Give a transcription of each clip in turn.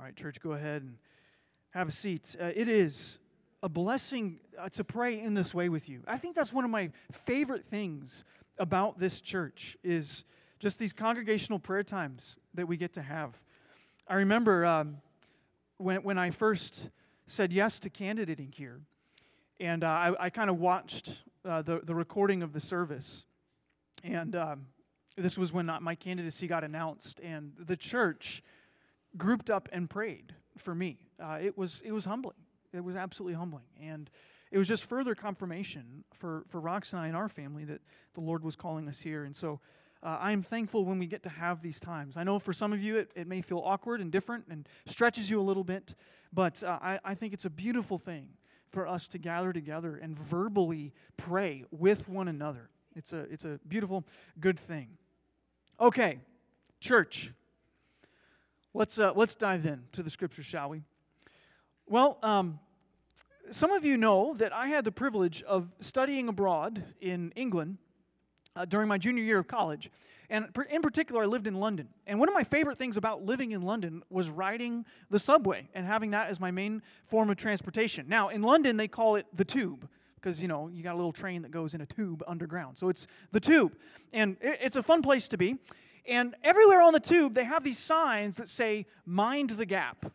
All right, church, go ahead and have a seat. Uh, it is a blessing uh, to pray in this way with you. I think that's one of my favorite things about this church is just these congregational prayer times that we get to have. I remember um, when, when I first said yes to candidating here, and uh, I, I kind of watched uh, the, the recording of the service. And um, this was when my candidacy got announced, and the church grouped up and prayed for me. Uh, it, was, it was humbling. It was absolutely humbling. And it was just further confirmation for, for Rox and I and our family that the Lord was calling us here. And so uh, I am thankful when we get to have these times. I know for some of you it, it may feel awkward and different and stretches you a little bit, but uh, I, I think it's a beautiful thing for us to gather together and verbally pray with one another. It's a, it's a beautiful, good thing. Okay, church. Let's, uh, let's dive in to the scripture, shall we? Well, um, some of you know that I had the privilege of studying abroad in England uh, during my junior year of college. And in particular, I lived in London. And one of my favorite things about living in London was riding the subway and having that as my main form of transportation. Now, in London, they call it the tube because, you know, you got a little train that goes in a tube underground. So it's the tube. And it's a fun place to be. And everywhere on the tube, they have these signs that say, mind the gap.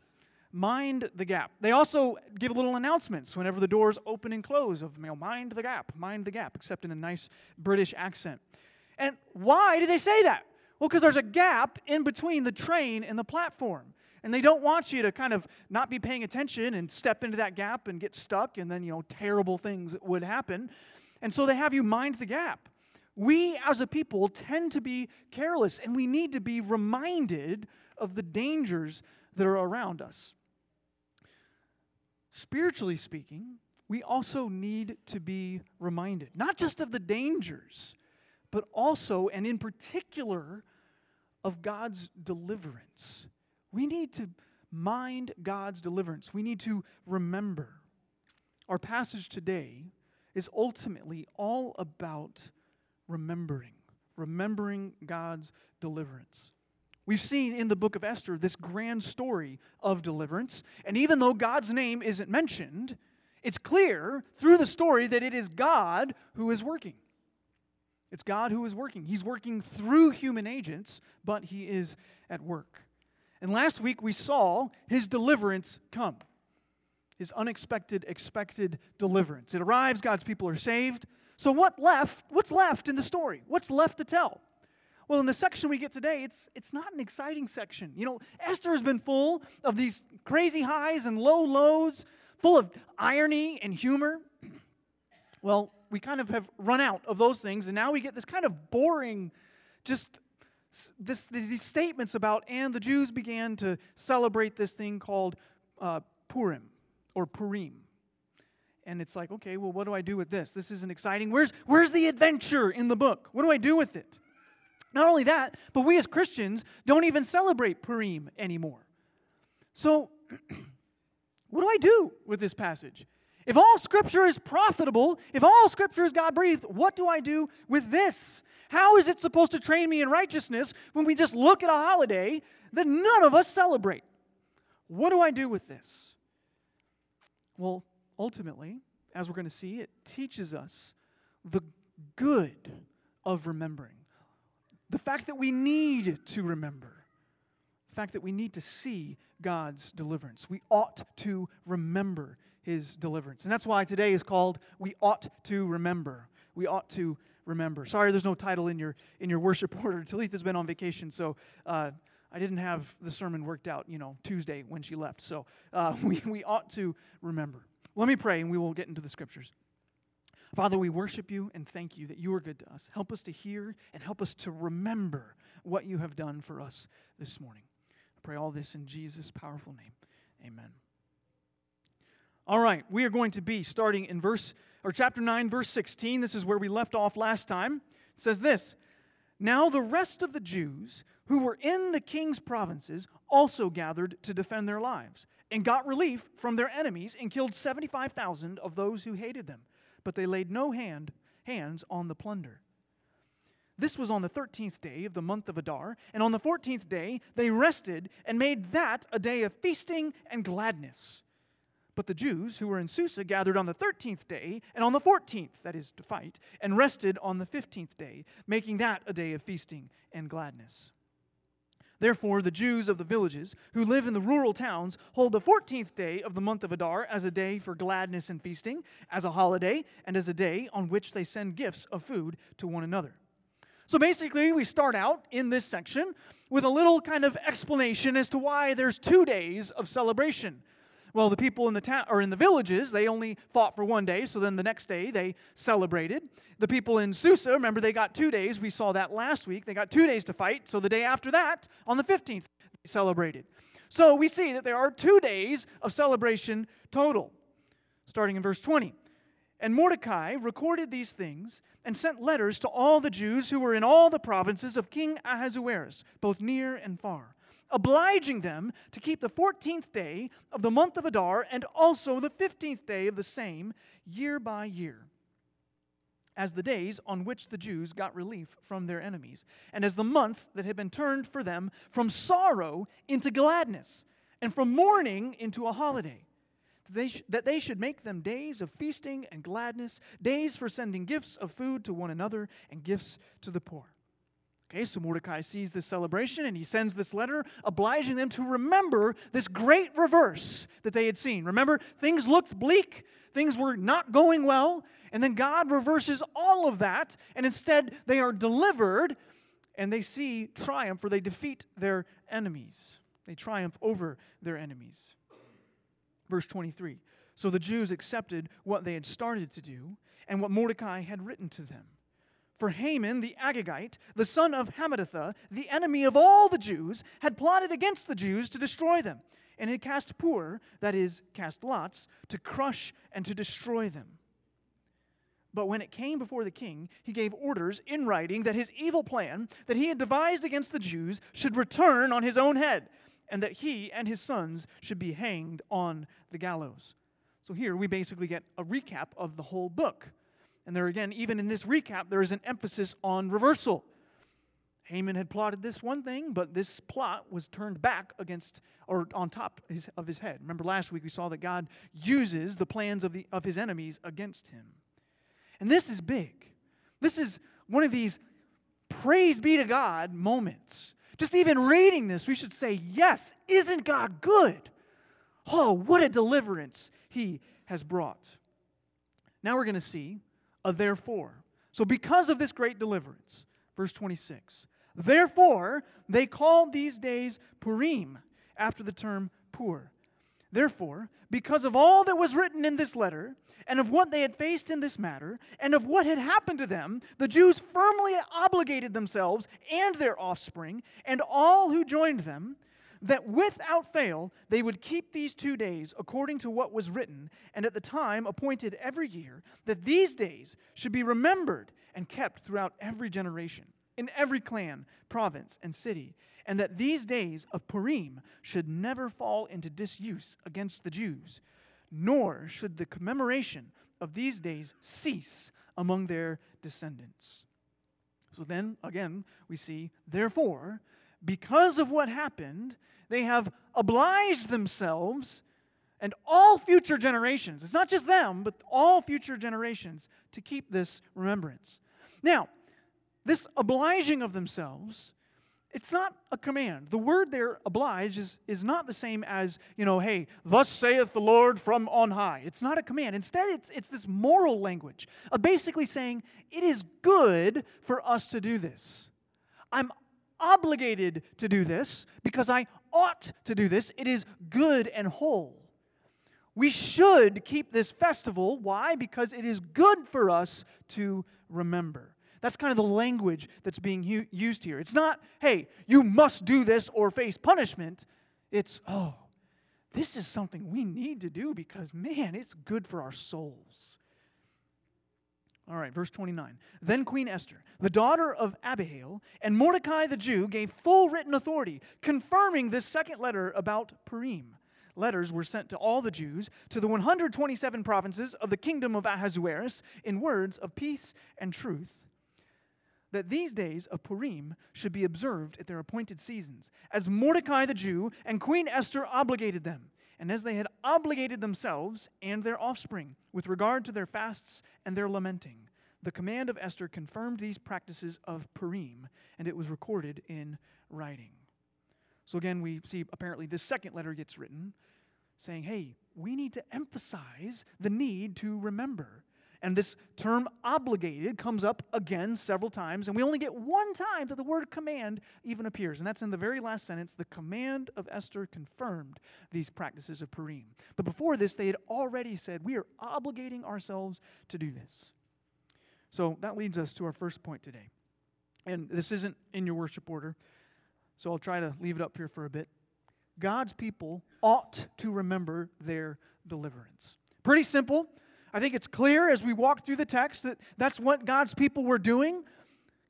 Mind the gap. They also give little announcements whenever the doors open and close of, you know, mind the gap, mind the gap, except in a nice British accent. And why do they say that? Well, because there's a gap in between the train and the platform. And they don't want you to kind of not be paying attention and step into that gap and get stuck, and then, you know, terrible things would happen. And so they have you mind the gap we as a people tend to be careless and we need to be reminded of the dangers that are around us. Spiritually speaking, we also need to be reminded, not just of the dangers, but also and in particular of God's deliverance. We need to mind God's deliverance. We need to remember. Our passage today is ultimately all about remembering, remembering God's deliverance. We've seen in the book of Esther this grand story of deliverance, and even though God's name isn't mentioned, it's clear through the story that it is God who is working. It's God who is working. He's working through human agents, but He is at work. And last week we saw His deliverance come. His unexpected, expected deliverance. It arrives, God's people are saved, so what left? What's left in the story? What's left to tell? Well, in the section we get today, it's, it's not an exciting section. You know, Esther has been full of these crazy highs and low lows, full of irony and humor. Well, we kind of have run out of those things, and now we get this kind of boring, just this, these statements about, and the Jews began to celebrate this thing called uh, Purim or Purim and it's like, okay, well, what do I do with this? This isn't exciting. Where's, where's the adventure in the book? What do I do with it? Not only that, but we as Christians don't even celebrate Purim anymore. So, what do I do with this passage? If all scripture is profitable, if all scripture is God breathed, what do I do with this? How is it supposed to train me in righteousness when we just look at a holiday that none of us celebrate? What do I do with this? Well, ultimately, as we're going to see, it teaches us the good of remembering. The fact that we need to remember. The fact that we need to see God's deliverance. We ought to remember his deliverance. And that's why today is called We Ought to Remember. We ought to remember. Sorry, there's no title in your in your worship order. Talitha's been on vacation, so uh, I didn't have the sermon worked out, you know, Tuesday when she left. So uh, we, we ought to remember. Let me pray and we will get into the scriptures. Father, we worship you and thank you that you are good to us. Help us to hear and help us to remember what you have done for us this morning. I pray all this in Jesus' powerful name. Amen. All right, we are going to be starting in verse or chapter 9 verse 16. This is where we left off last time. It says this, "Now the rest of the Jews who were in the king's provinces also gathered to defend their lives and got relief from their enemies and killed 75,000 of those who hated them. But they laid no hand, hands on the plunder. This was on the 13th day of the month of Adar, and on the 14th day they rested and made that a day of feasting and gladness. But the Jews who were in Susa gathered on the 13th day and on the 14th, that is, to fight, and rested on the 15th day, making that a day of feasting and gladness. Therefore, the Jews of the villages who live in the rural towns hold the 14th day of the month of Adar as a day for gladness and feasting, as a holiday, and as a day on which they send gifts of food to one another. So basically, we start out in this section with a little kind of explanation as to why there's two days of celebration well, the people in the town or in the villages, they only fought for one day, so then the next day they celebrated. The people in Susa, remember they got 2 days. We saw that last week. They got 2 days to fight, so the day after that, on the 15th, they celebrated. So we see that there are 2 days of celebration total. Starting in verse 20. And Mordecai recorded these things and sent letters to all the Jews who were in all the provinces of King Ahasuerus, both near and far obliging them to keep the 14th day of the month of Adar and also the 15th day of the same year by year, as the days on which the Jews got relief from their enemies, and as the month that had been turned for them from sorrow into gladness, and from mourning into a holiday. They sh- that they should make them days of feasting and gladness, days for sending gifts of food to one another and gifts to the poor. Okay, so Mordecai sees this celebration and he sends this letter obliging them to remember this great reverse that they had seen. Remember, things looked bleak, things were not going well, and then God reverses all of that, and instead they are delivered and they see triumph or they defeat their enemies. They triumph over their enemies. Verse 23 So the Jews accepted what they had started to do and what Mordecai had written to them. For Haman the Agagite, the son of Hammedatha, the enemy of all the Jews, had plotted against the Jews to destroy them, and had cast Pur, that is, cast lots, to crush and to destroy them. But when it came before the king, he gave orders in writing that his evil plan that he had devised against the Jews should return on his own head, and that he and his sons should be hanged on the gallows. So here we basically get a recap of the whole book. And there again, even in this recap, there is an emphasis on reversal. Haman had plotted this one thing, but this plot was turned back against or on top of his head. Remember last week we saw that God uses the plans of, the, of his enemies against him. And this is big. This is one of these praise be to God moments. Just even reading this, we should say, Yes, isn't God good? Oh, what a deliverance he has brought. Now we're going to see a therefore. So, because of this great deliverance, verse 26, therefore they called these days Purim after the term pur. Therefore, because of all that was written in this letter, and of what they had faced in this matter, and of what had happened to them, the Jews firmly obligated themselves and their offspring, and all who joined them, that without fail they would keep these two days according to what was written, and at the time appointed every year, that these days should be remembered and kept throughout every generation, in every clan, province, and city, and that these days of Purim should never fall into disuse against the Jews, nor should the commemoration of these days cease among their descendants. So then, again, we see, therefore, because of what happened, they have obliged themselves and all future generations, it's not just them, but all future generations, to keep this remembrance. Now, this obliging of themselves, it's not a command. The word there, oblige, is, is not the same as, you know, hey, thus saith the Lord from on high. It's not a command. Instead, it's, it's this moral language of basically saying, it is good for us to do this. I'm obligated to do this because I ought to do this. It is good and whole. We should keep this festival. Why? Because it is good for us to remember. That's kind of the language that's being used here. It's not, hey, you must do this or face punishment. It's, oh, this is something we need to do because, man, it's good for our souls. All right, verse 29. Then Queen Esther, the daughter of Abihail, and Mordecai the Jew gave full written authority, confirming this second letter about Purim. Letters were sent to all the Jews, to the 127 provinces of the kingdom of Ahasuerus, in words of peace and truth. that these days of Purim should be observed at their appointed seasons, as Mordecai the Jew and Queen Esther obligated them, and as they had obligated themselves and their offspring with regard to their fasts and their lamenting. The command of Esther confirmed these practices of Purim, and it was recorded in writing. So again, we see apparently this second letter gets written saying, hey, we need to emphasize the need to remember. And this term obligated comes up again several times, and we only get one time that the word command even appears. And that's in the very last sentence. The command of Esther confirmed these practices of Purim. But before this, they had already said, We are obligating ourselves to do this. So that leads us to our first point today. And this isn't in your worship order, so I'll try to leave it up here for a bit. God's people ought to remember their deliverance. Pretty simple. I think it's clear as we walk through the text that that's what God's people were doing.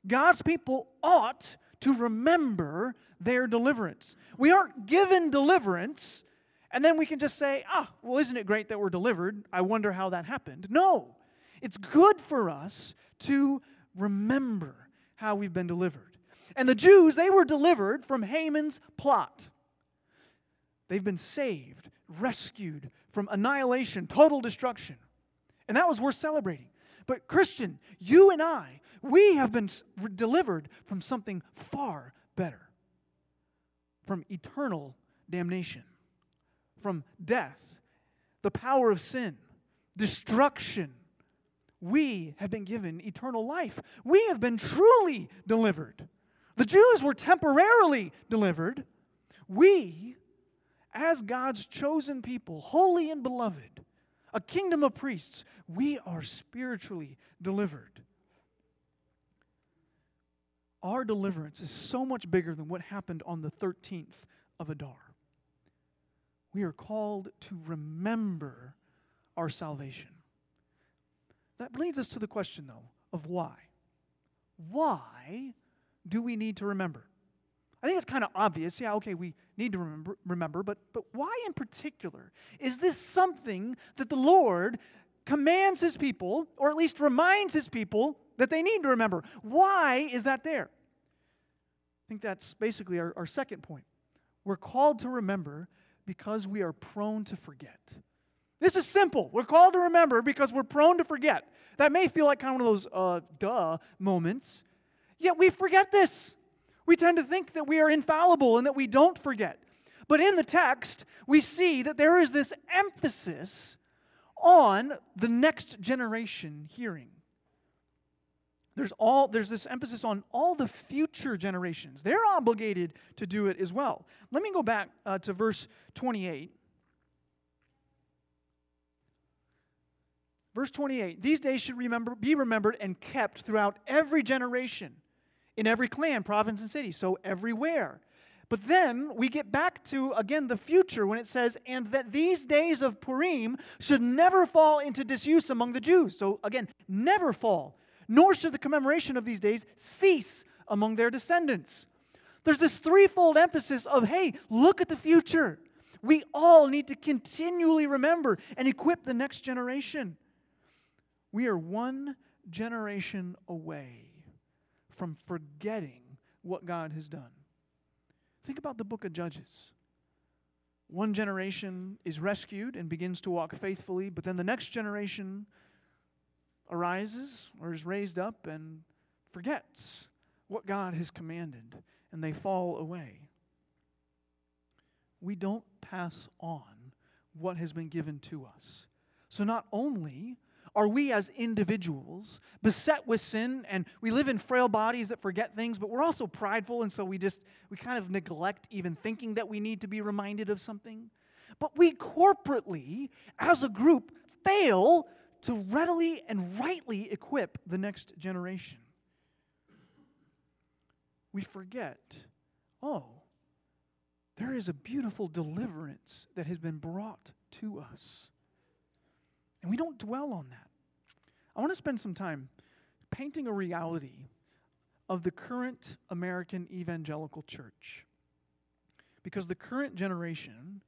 God's people ought to remember their deliverance. We aren't given deliverance and then we can just say, ah, well, isn't it great that we're delivered? I wonder how that happened. No, it's good for us to remember how we've been delivered. And the Jews, they were delivered from Haman's plot. They've been saved, rescued from annihilation, total destruction. And that was worth celebrating. But, Christian, you and I, we have been delivered from something far better from eternal damnation, from death, the power of sin, destruction. We have been given eternal life. We have been truly delivered. The Jews were temporarily delivered. We as God's chosen people, holy and beloved, a kingdom of priests, we are spiritually delivered. Our deliverance is so much bigger than what happened on the 13th of Adar. We are called to remember our salvation. That leads us to the question, though, of why. Why do we need to remember? I think it's kind of obvious. Yeah, okay, we need to remember, remember but, but why in particular? Is this something that the Lord commands his people, or at least reminds his people, that they need to remember? Why is that there? I think that's basically our, our second point. We're called to remember because we are prone to forget. This is simple. We're called to remember because we're prone to forget. That may feel like kind of one of those uh, duh moments, yet we forget this. We tend to think that we are infallible and that we don't forget. But in the text, we see that there is this emphasis on the next generation hearing. There's, all, there's this emphasis on all the future generations. They're obligated to do it as well. Let me go back uh, to verse 28. Verse 28 These days should remember, be remembered and kept throughout every generation in every clan, province, and city, so everywhere. But then we get back to, again, the future when it says, and that these days of Purim should never fall into disuse among the Jews. So again, never fall. Nor should the commemoration of these days cease among their descendants. There's this threefold emphasis of, hey, look at the future. We all need to continually remember and equip the next generation. We are one generation away from forgetting what God has done. Think about the book of Judges. One generation is rescued and begins to walk faithfully, but then the next generation arises or is raised up and forgets what God has commanded, and they fall away. We don't pass on what has been given to us. So not only are we as individuals beset with sin and we live in frail bodies that forget things, but we're also prideful, and so we just, we kind of neglect even thinking that we need to be reminded of something. But we corporately, as a group, fail to readily and rightly equip the next generation. We forget, oh, there is a beautiful deliverance that has been brought to us. And we don't dwell on that. I want to spend some time painting a reality of the current American evangelical church. Because the current generation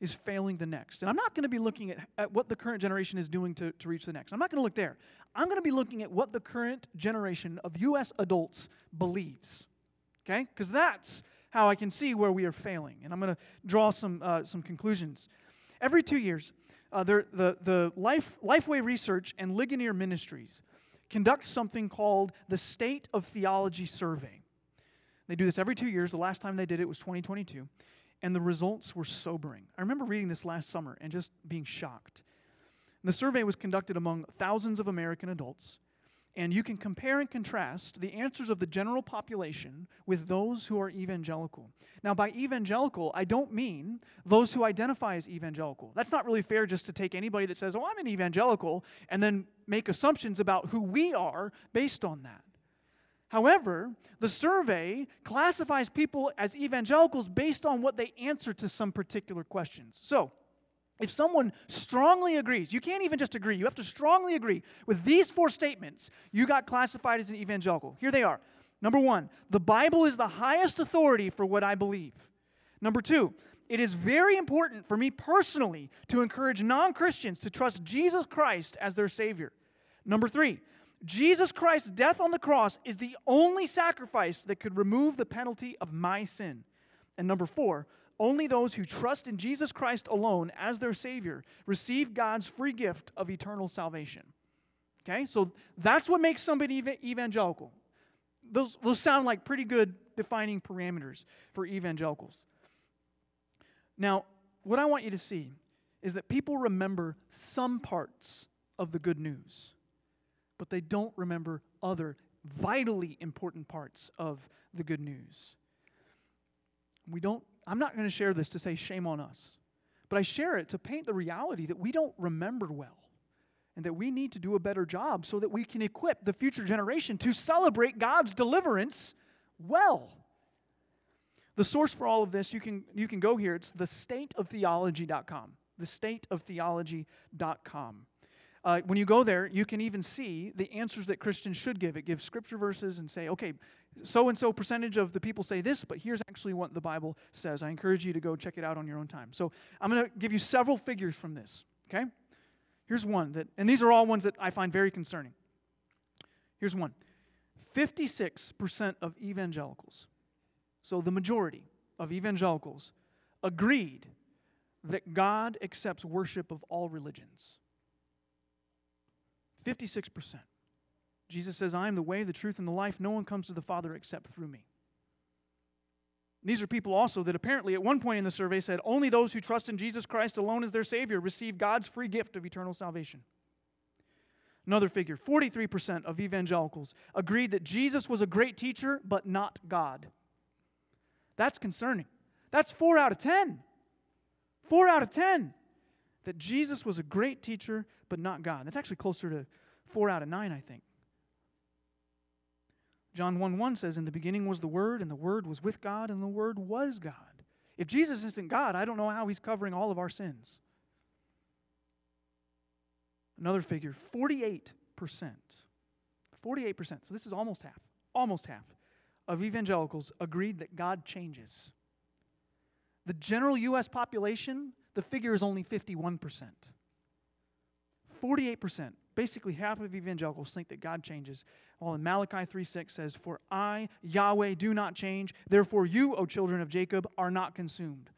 is failing the next. And I'm not going to be looking at, at what the current generation is doing to, to reach the next. I'm not going to look there. I'm going to be looking at what the current generation of U.S. adults believes. Okay? Because that's how I can see where we are failing. And I'm going to draw some, uh, some conclusions. Every two years, uh, the, the Life, Lifeway Research and Ligonier Ministries conduct something called the State of Theology Survey. They do this every two years. The last time they did it was 2022. And the results were sobering. I remember reading this last summer and just being shocked. The survey was conducted among thousands of American adults, and you can compare and contrast the answers of the general population with those who are evangelical. Now, by evangelical, I don't mean those who identify as evangelical. That's not really fair just to take anybody that says, oh, I'm an evangelical, and then make assumptions about who we are based on that. However, the survey classifies people as evangelicals based on what they answer to some particular questions. So, if someone strongly agrees, you can't even just agree, you have to strongly agree with these four statements, you got classified as an evangelical. Here they are. Number one, the Bible is the highest authority for what I believe. Number two, it is very important for me personally to encourage non Christians to trust Jesus Christ as their Savior. Number three, Jesus Christ's death on the cross is the only sacrifice that could remove the penalty of my sin. And number four, only those who trust in Jesus Christ alone as their Savior receive God's free gift of eternal salvation. Okay, so that's what makes somebody evangelical. Those, those sound like pretty good defining parameters for evangelicals. Now, what I want you to see is that people remember some parts of the good news but they don't remember other vitally important parts of the good news. We don't, I'm not going to share this to say shame on us, but I share it to paint the reality that we don't remember well and that we need to do a better job so that we can equip the future generation to celebrate God's deliverance well. The source for all of this, you can, you can go here. It's thestateoftheology.com. Thestateoftheology.com. Uh, when you go there, you can even see the answers that Christians should give. It gives scripture verses and say, okay, so and so percentage of the people say this, but here's actually what the Bible says. I encourage you to go check it out on your own time. So I'm going to give you several figures from this, okay? Here's one that, and these are all ones that I find very concerning. Here's one 56% of evangelicals, so the majority of evangelicals, agreed that God accepts worship of all religions. 56%. Jesus says, I am the way, the truth, and the life. No one comes to the Father except through me. These are people also that apparently at one point in the survey said only those who trust in Jesus Christ alone as their Savior receive God's free gift of eternal salvation. Another figure 43% of evangelicals agreed that Jesus was a great teacher, but not God. That's concerning. That's four out of 10. Four out of 10 that Jesus was a great teacher, but not God. That's actually closer to four out of nine, I think. John 1 1 says, In the beginning was the Word, and the Word was with God, and the Word was God. If Jesus isn't God, I don't know how he's covering all of our sins. Another figure 48%. 48%. So this is almost half, almost half of evangelicals agreed that God changes. The general U.S. population the figure is only 51%. 48%, basically half of evangelicals think that God changes. While in Malachi 3 6 says, For I, Yahweh, do not change, therefore you, O children of Jacob, are not consumed.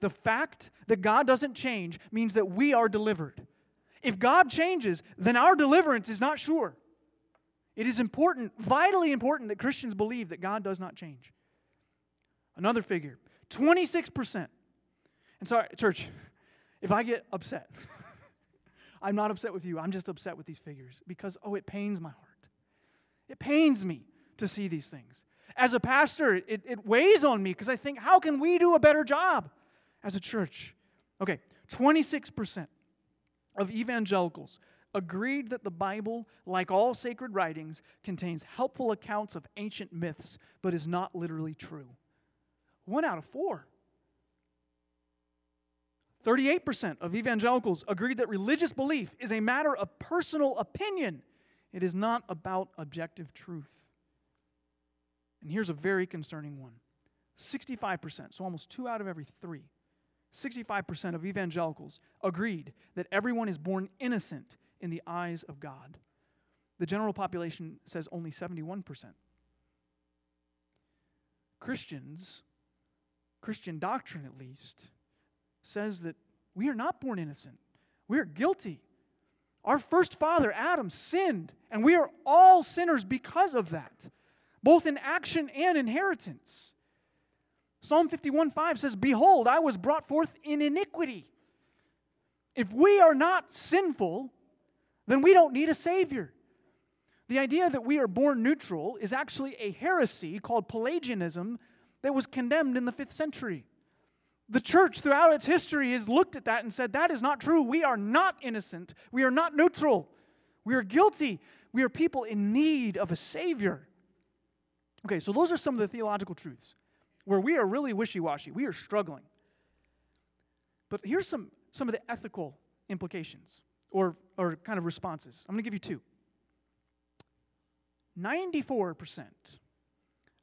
The fact that God doesn't change means that we are delivered. If God changes, then our deliverance is not sure. It is important, vitally important, that Christians believe that God does not change. Another figure 26% and sorry, church, if I get upset, I'm not upset with you. I'm just upset with these figures because, oh, it pains my heart. It pains me to see these things. As a pastor, it, it weighs on me because I think, how can we do a better job as a church? Okay, 26% of evangelicals agreed that the Bible, like all sacred writings, contains helpful accounts of ancient myths, but is not literally true. One out of four. 38% of evangelicals agreed that religious belief is a matter of personal opinion. It is not about objective truth. And here's a very concerning one 65%, so almost two out of every three, 65% of evangelicals agreed that everyone is born innocent in the eyes of God. The general population says only 71%. Christians, Christian doctrine at least, says that we are not born innocent. We are guilty. Our first father, Adam, sinned, and we are all sinners because of that, both in action and inheritance. Psalm 51 5 says, Behold, I was brought forth in iniquity. If we are not sinful, then we don't need a Savior. The idea that we are born neutral is actually a heresy called Pelagianism that was condemned in the fifth century. The church, throughout its history, has looked at that and said, That is not true. We are not innocent. We are not neutral. We are guilty. We are people in need of a Savior. Okay, so those are some of the theological truths where we are really wishy washy. We are struggling. But here's some, some of the ethical implications or, or kind of responses. I'm going to give you two. 94%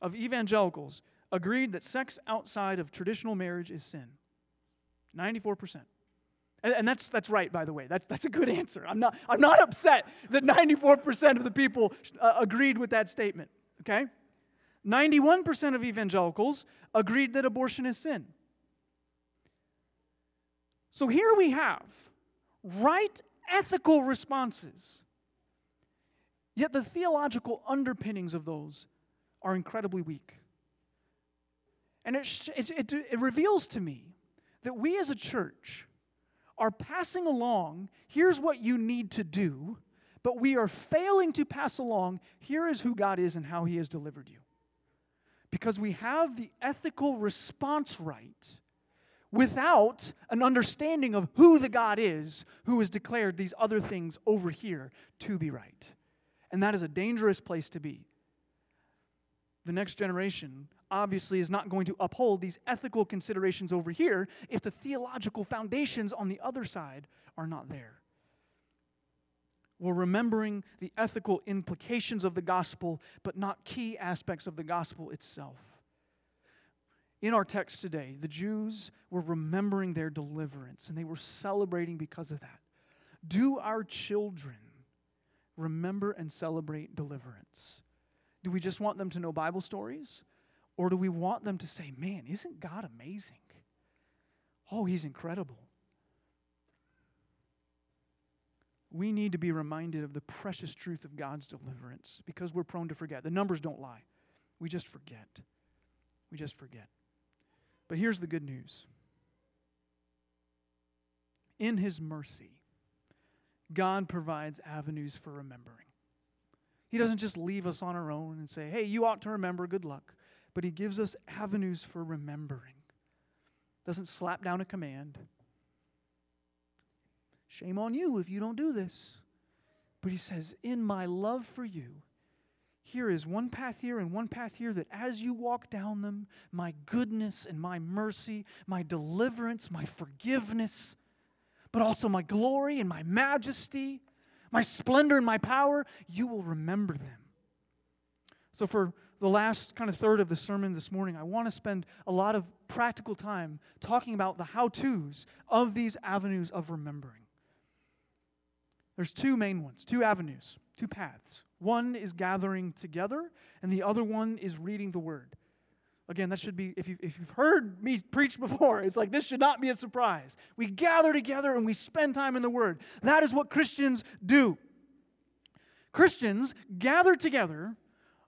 of evangelicals agreed that sex outside of traditional marriage is sin. 94%. And, that's, that's right, by the way. That's, that's a good answer. I'm not, I'm not upset that 94% of the people uh, agreed with that statement, okay? 91% of evangelicals agreed that abortion is sin. So here we have right ethical responses Yet the theological underpinnings of those are incredibly weak. And it, it, it, it, reveals to me that we as a church are passing along, here's what you need to do, but we are failing to pass along, here is who God is and how He has delivered you. Because we have the ethical response right without an understanding of who the God is who has declared these other things over here to be right. And that is a dangerous place to be. The next generation obviously is not going to uphold these ethical considerations over here if the theological foundations on the other side are not there. We're remembering the ethical implications of the gospel, but not key aspects of the gospel itself. In our text today, the Jews were remembering their deliverance and they were celebrating because of that. Do our children remember and celebrate deliverance? Do we just want them to know Bible stories? Or do we want them to say, man, isn't God amazing? Oh, he's incredible. We need to be reminded of the precious truth of God's deliverance because we're prone to forget. The numbers don't lie. We just forget. We just forget. But here's the good news in His mercy, God provides avenues for remembering. He doesn't just leave us on our own and say, hey, you ought to remember, good luck. But He gives us avenues for remembering. Doesn't slap down a command. Shame on you if you don't do this. But He says, in my love for you, here is one path here and one path here that as you walk down them, my goodness and my mercy, my deliverance, my forgiveness, but also my glory and my majesty, my splendor and my power, you will remember them. So, for the last kind of third of the sermon this morning, I want to spend a lot of practical time talking about the how to's of these avenues of remembering. There's two main ones, two avenues, two paths. One is gathering together, and the other one is reading the word. Again, that should be, if, you've if you've heard me preach before, it's like this should not be a surprise. We gather together and we spend time in the Word. That is what Christians do. Christians gather together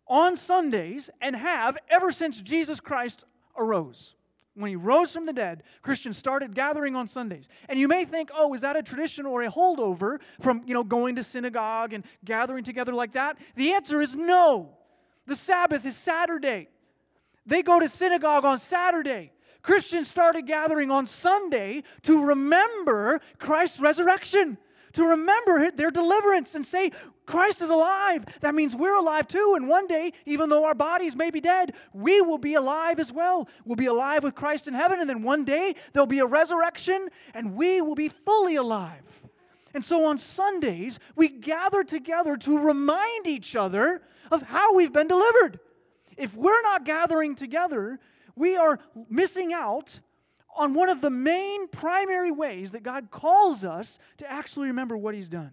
on Sundays and have ever since Jesus Christ arose. When he rose from the dead, Christians started gathering on Sundays. And you may think, oh, is that a tradition or a holdover from you know, going to synagogue and gathering together like that? The answer is no. The Sabbath is Saturday. They go to synagogue on Saturday. Christians started gathering on Sunday to remember Christ's resurrection, to remember their deliverance and say, Christ is alive. That means we're alive too. And one day, even though our bodies may be dead, we will be alive as well. We'll be alive with Christ in heaven. And then one day, there'll be a resurrection and we will be fully alive. And so on Sundays, we gather together to remind each other of how we've been delivered. If we're not gathering together, we are missing out on one of the main primary ways that God calls us to actually remember what He's done.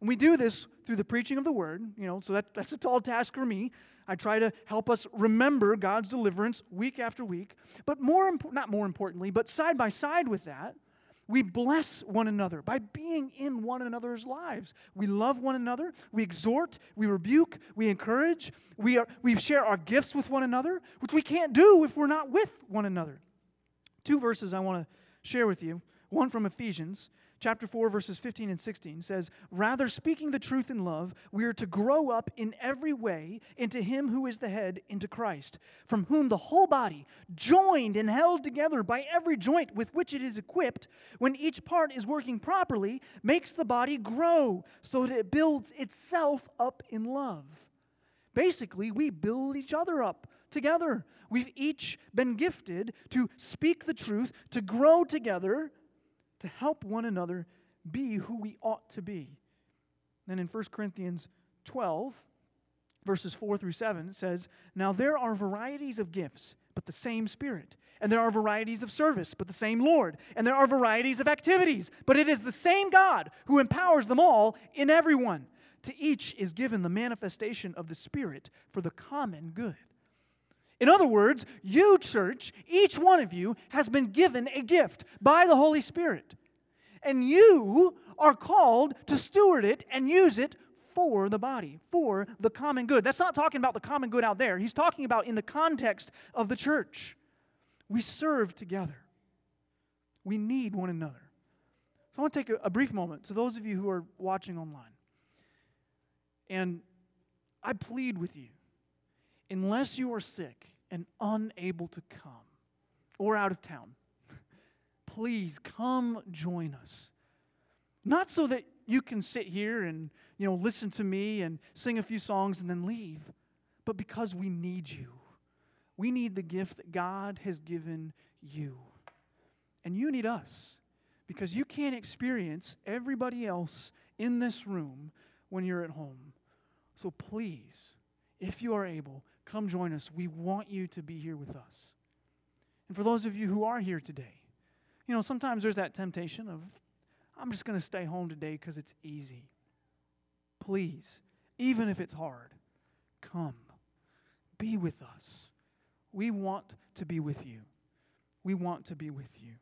And we do this through the preaching of the word, you know, so that, that's a tall task for me. I try to help us remember God's deliverance week after week. But more, imp- not more importantly, but side by side with that, we bless one another by being in one another's lives. We love one another. We exhort. We rebuke. We encourage. We, are, we share our gifts with one another, which we can't do if we're not with one another. Two verses I want to share with you one from Ephesians chapter 4, verses 15 and 16 says, Rather, speaking the truth in love, we are to grow up in every way into Him who is the head, into Christ, from whom the whole body, joined and held together by every joint with which it is equipped, when each part is working properly, makes the body grow so that it builds itself up in love. Basically, we build each other up together. We've each been gifted to speak the truth, to grow together to help one another be who we ought to be. Then in 1 Corinthians 12, verses 4 through 7, it says, Now there are varieties of gifts, but the same Spirit. And there are varieties of service, but the same Lord. And there are varieties of activities, but it is the same God who empowers them all in everyone. To each is given the manifestation of the Spirit for the common good. In other words, you, church, each one of you has been given a gift by the Holy Spirit. And you are called to steward it and use it for the body, for the common good. That's not talking about the common good out there. He's talking about in the context of the church. We serve together, we need one another. So I want to take a, brief moment to those of you who are watching online. And I plead with you unless you are sick and unable to come or out of town, please come join us. Not so that you can sit here and you know listen to me and sing a few songs and then leave, but because we need you. We need the gift that God has given you. And you need us because you can't experience everybody else in this room when you're at home. So please, if you are able, come join us. We want you to be here with us. And for those of you who are here today, you know, sometimes there's that temptation of, I'm just going to stay home today because it's easy. Please, even if it's hard, come. Be with us. We want to be with you. We want to be with you.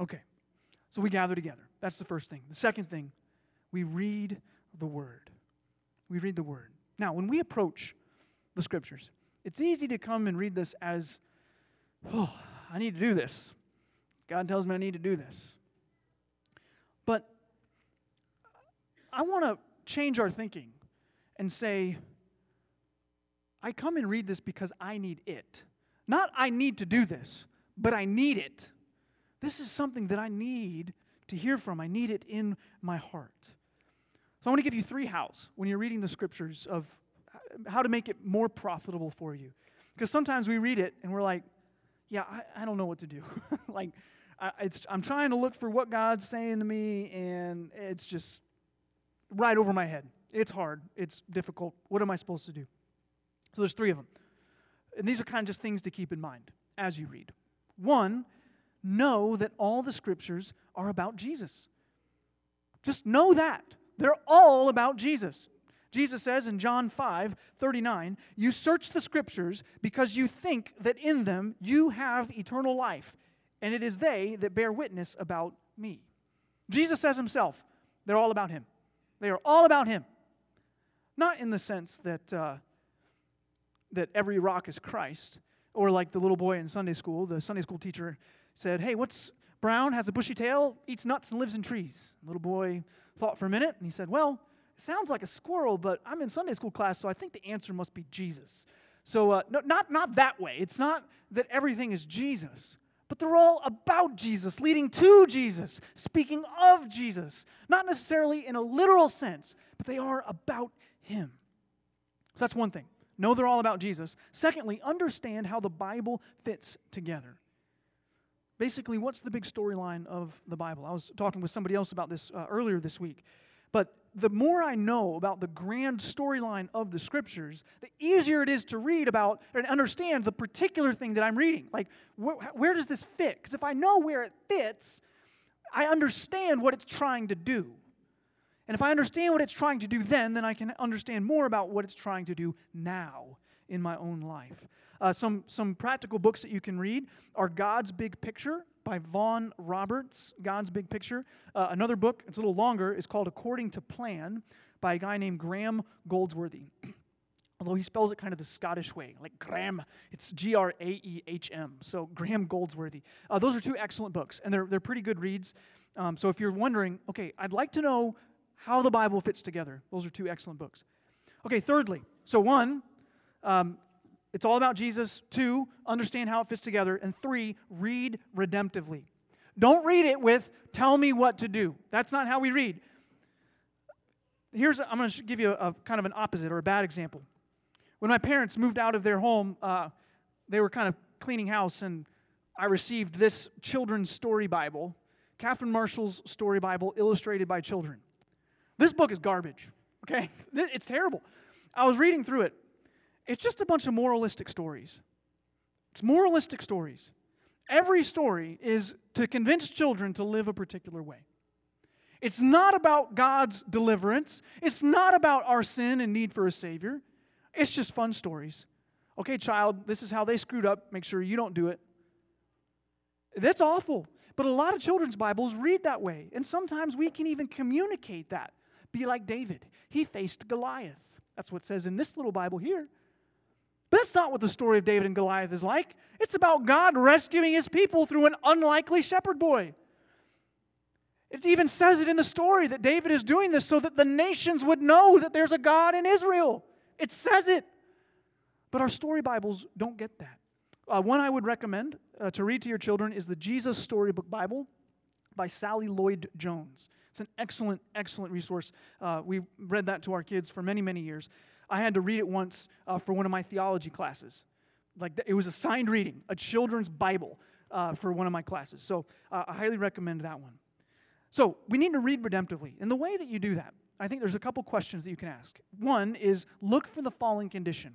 Okay, so we gather together. That's the first thing. The second thing, we read the Word. We read the Word. Now, when we approach the scriptures. It's easy to come and read this as, oh, I need to do this. God tells me I need to do this. But I want to change our thinking and say, I come and read this because I need it. Not I need to do this, but I need it. This is something that I need to hear from. I need it in my heart. So I want to give you three hows when you're reading the scriptures of how to make it more profitable for you. Because sometimes we read it and we're like, yeah, I, I don't know what to do. like, I, I'm trying to look for what God's saying to me, and it's just right over my head. It's hard. It's difficult. What am I supposed to do? So there's three of them. And these are kind of just things to keep in mind as you read. One, know that all the scriptures are about Jesus. Just know that. They're all about Jesus. Jesus says in John 5 39, You search the scriptures because you think that in them you have eternal life, and it is they that bear witness about me. Jesus says himself, they're all about him. They are all about him. Not in the sense that, uh, that every rock is Christ, or like the little boy in Sunday school, the Sunday school teacher said, Hey, what's brown, has a bushy tail, eats nuts, and lives in trees? The little boy thought for a minute, and he said, Well, sounds like a squirrel, but I'm in Sunday school class, so I think the answer must be Jesus. So, uh, no, not, not that way. It's not that everything is Jesus, but they're all about Jesus, leading to Jesus, speaking of Jesus. Not necessarily in a literal sense, but they are about Him. So that's one thing. Know they're all about Jesus. Secondly, understand how the Bible fits together. Basically, what's the big storyline of the Bible? I was talking with somebody else about this uh, earlier this week. The more I know about the grand storyline of the scriptures, the easier it is to read about and understand the particular thing that I'm reading. Like, wh- where does this fit? Because if I know where it fits, I understand what it's trying to do. And if I understand what it's trying to do then, then I can understand more about what it's trying to do now in my own life. Uh, some, some practical books that you can read are God's Big Picture by Vaughan Roberts, God's Big Picture. Uh, another book, it's a little longer, is called According to Plan by a guy named Graeme Goldsworthy. Although he spells it kind of the Scottish way, like Graham. It's G R A E H M. So Graeme Goldsworthy. Uh, those are two excellent books, and they're, they're pretty good reads. Um, so if you're wondering, okay, I'd like to know how the Bible fits together, those are two excellent books. Okay, thirdly, so one, um, it's all about Jesus. Two, understand how it fits together. And three, read redemptively. Don't read it with, tell me what to do. That's not how we read. Here's, I'm going to give you a, a kind of an opposite or a bad example. When my parents moved out of their home, uh, they were kind of cleaning house, and I received this children's story Bible, Catherine Marshall's story Bible, illustrated by children. This book is garbage, okay? It's terrible. I was reading through it. It's just a bunch of moralistic stories. It's moralistic stories. Every story is to convince children to live a particular way. It's not about God's deliverance. It's not about our sin and need for a Savior. It's just fun stories. Okay, child, this is how they screwed up. Make sure you don't do it. That's awful. But a lot of children's Bibles read that way. And sometimes we can even communicate that. Be like David. He faced Goliath. That's what it says in this little Bible here. But that's not what the story of David and Goliath is like. It's about God rescuing his people through an unlikely shepherd boy. It even says it in the story that David is doing this so that the nations would know that there's a God in Israel. It says it. But our story Bibles don't get that. Uh, one I would recommend uh, to read to your children is the Jesus Storybook Bible by Sally Lloyd Jones. It's an excellent, excellent resource. Uh, we read that to our kids for many, many years. I had to read it once uh, for one of my theology classes. Like it was a signed reading, a children's Bible uh, for one of my classes. So uh, I highly recommend that one. So we need to read redemptively. And the way that you do that, I think there's a couple questions that you can ask. One is look for the fallen condition.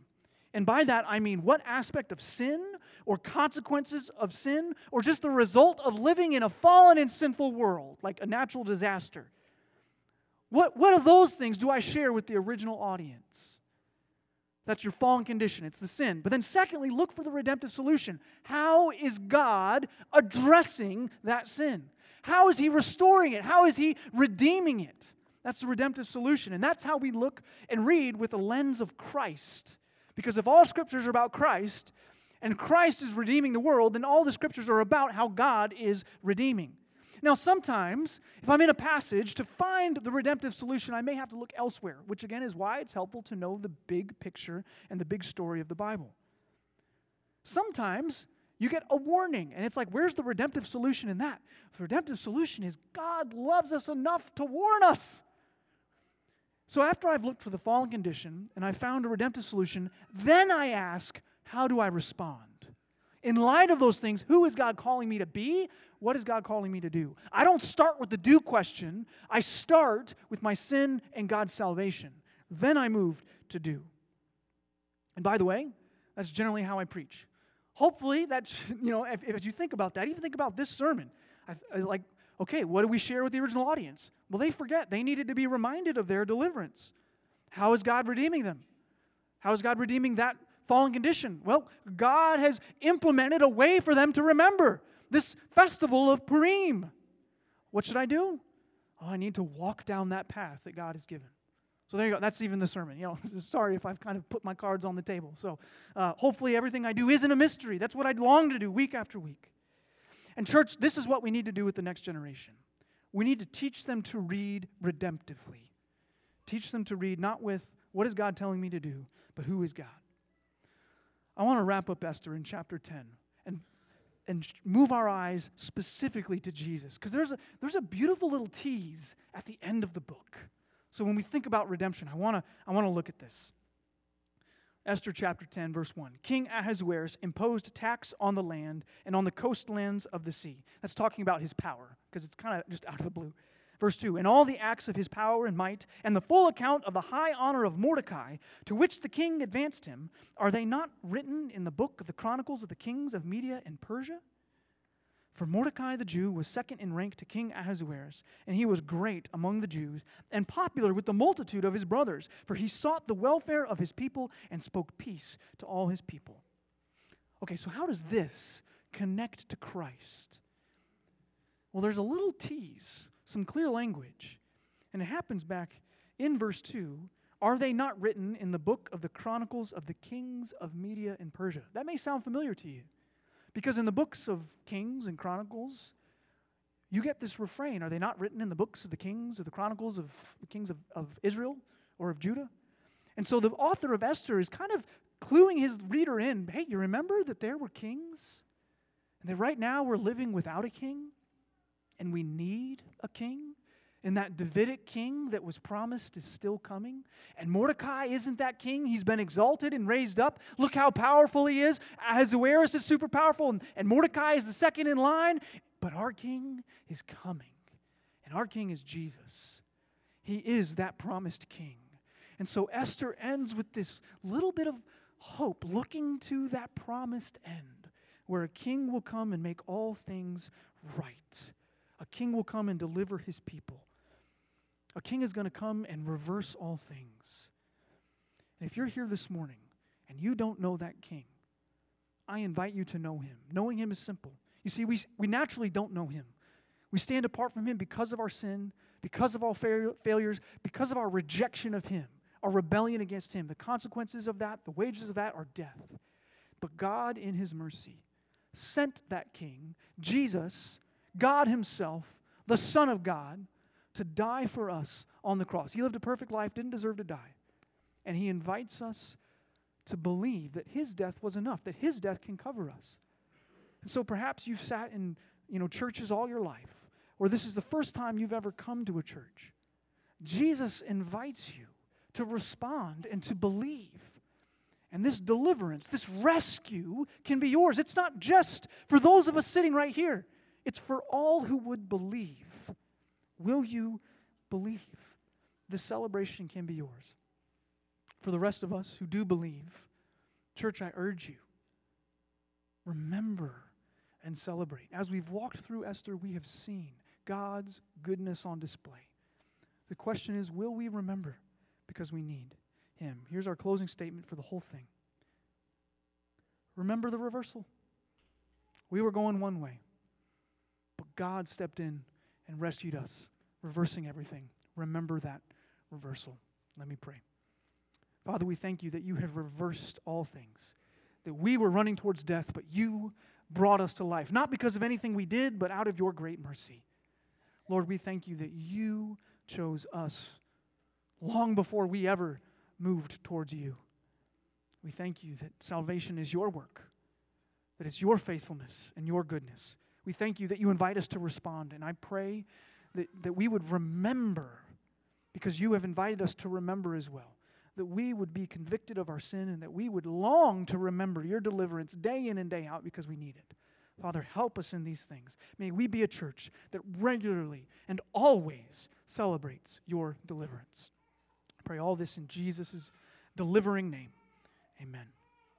And by that, I mean what aspect of sin or consequences of sin or just the result of living in a fallen and sinful world, like a natural disaster. What, what of those things do I share with the original audience? That's your fallen condition, it's the sin. But then, secondly, look for the redemptive solution. How is God addressing that sin? How is He restoring it? How is He redeeming it? That's the redemptive solution. And that's how we look and read with the lens of Christ. Because if all scriptures are about Christ and Christ is redeeming the world, then all the scriptures are about how God is redeeming. Now, sometimes, if I'm in a passage, to find the redemptive solution, I may have to look elsewhere, which again is why it's helpful to know the big picture and the big story of the Bible. Sometimes you get a warning, and it's like, where's the redemptive solution in that? The redemptive solution is God loves us enough to warn us. So after I've looked for the fallen condition and I found a redemptive solution, then I ask, how do I respond? In light of those things, who is God calling me to be? What is God calling me to do? I don't start with the do question. I start with my sin and God's salvation. Then I move to do. And by the way, that's generally how I preach. Hopefully, that, you know, if, if you think about that, even think about this sermon. I, I, like, okay, what do we share with the original audience? Well, they forget. They needed to be reminded of their deliverance. How is God redeeming them? How is God redeeming that fallen condition? Well, God has implemented a way for them to remember this festival of Purim. What should I do? Oh, I need to walk down that path that God has given. So there you go. That's even the sermon. You know, sorry if I've kind of put my cards on the table. So uh, hopefully everything I do isn't a mystery. That's what I'd long to do week after week. And church, this is what we need to do with the next generation. We need to teach them to read redemptively. Teach them to read not with what is God telling me to do, but who is God. I want to wrap up Esther in chapter 10 and, and move our eyes specifically to Jesus because there's a, there's a beautiful little tease at the end of the book. So when we think about redemption, I want to I want to look at this. Esther chapter 10, verse 1. King Ahasuerus imposed tax on the land and on the coastlands of the sea. That's talking about his power, because it's kind of just out of the blue. Verse 2 And all the acts of his power and might, and the full account of the high honor of Mordecai, to which the king advanced him, are they not written in the book of the Chronicles of the kings of Media and Persia? For Mordecai the Jew was second in rank to King Ahasuerus, and he was great among the Jews and popular with the multitude of his brothers, for he sought the welfare of his people and spoke peace to all his people. Okay, so how does this connect to Christ? Well, there's a little tease, some clear language, and it happens back in verse 2 Are they not written in the book of the Chronicles of the kings of Media and Persia? That may sound familiar to you. Because in the books of Kings and Chronicles, you get this refrain Are they not written in the books of the kings, of the chronicles of the kings of, of Israel or of Judah? And so the author of Esther is kind of cluing his reader in hey, you remember that there were kings? And that right now we're living without a king? And we need a king? And that Davidic king that was promised is still coming. And Mordecai isn't that king. He's been exalted and raised up. Look how powerful he is. Ahasuerus is super powerful, and, and Mordecai is the second in line. But our king is coming. And our king is Jesus. He is that promised king. And so Esther ends with this little bit of hope, looking to that promised end, where a king will come and make all things right. King will come and deliver his people. A king is going to come and reverse all things. And if you're here this morning and you don't know that king, I invite you to know him. Knowing him is simple. You see, we, we naturally don't know him. We stand apart from him because of our sin, because of our fa- failures, because of our rejection of him, our rebellion against him. The consequences of that, the wages of that, are death. But God, in his mercy, sent that king, Jesus, God himself, the Son of God, to die for us on the cross. He lived a perfect life, didn't deserve to die. And he invites us to believe that his death was enough, that his death can cover us. And so perhaps you've sat in you know, churches all your life, or this is the first time you've ever come to a church. Jesus invites you to respond and to believe. And this deliverance, this rescue can be yours. It's not just for those of us sitting right here, it's for all who would believe. Will you believe? This celebration can be yours. For the rest of us who do believe, church, I urge you, remember and celebrate. As we've walked through Esther, we have seen God's goodness on display. The question is, will we remember? Because we need Him. Here's our closing statement for the whole thing. Remember the reversal. We were going one way, God stepped in and rescued us, reversing everything. Remember that reversal. Let me pray. Father, we thank you that you have reversed all things, that we were running towards death, but you brought us to life, not because of anything we did, but out of your great mercy. Lord, we thank you that you chose us long before we ever moved towards you. We thank you that salvation is your work, that it's your faithfulness and your goodness. We thank you that you invite us to respond. And I pray that, that we would remember, because you have invited us to remember as well, that we would be convicted of our sin and that we would long to remember your deliverance day in and day out because we need it. Father, help us in these things. May we be a church that regularly and always celebrates your deliverance. I pray all this in Jesus' delivering name. Amen.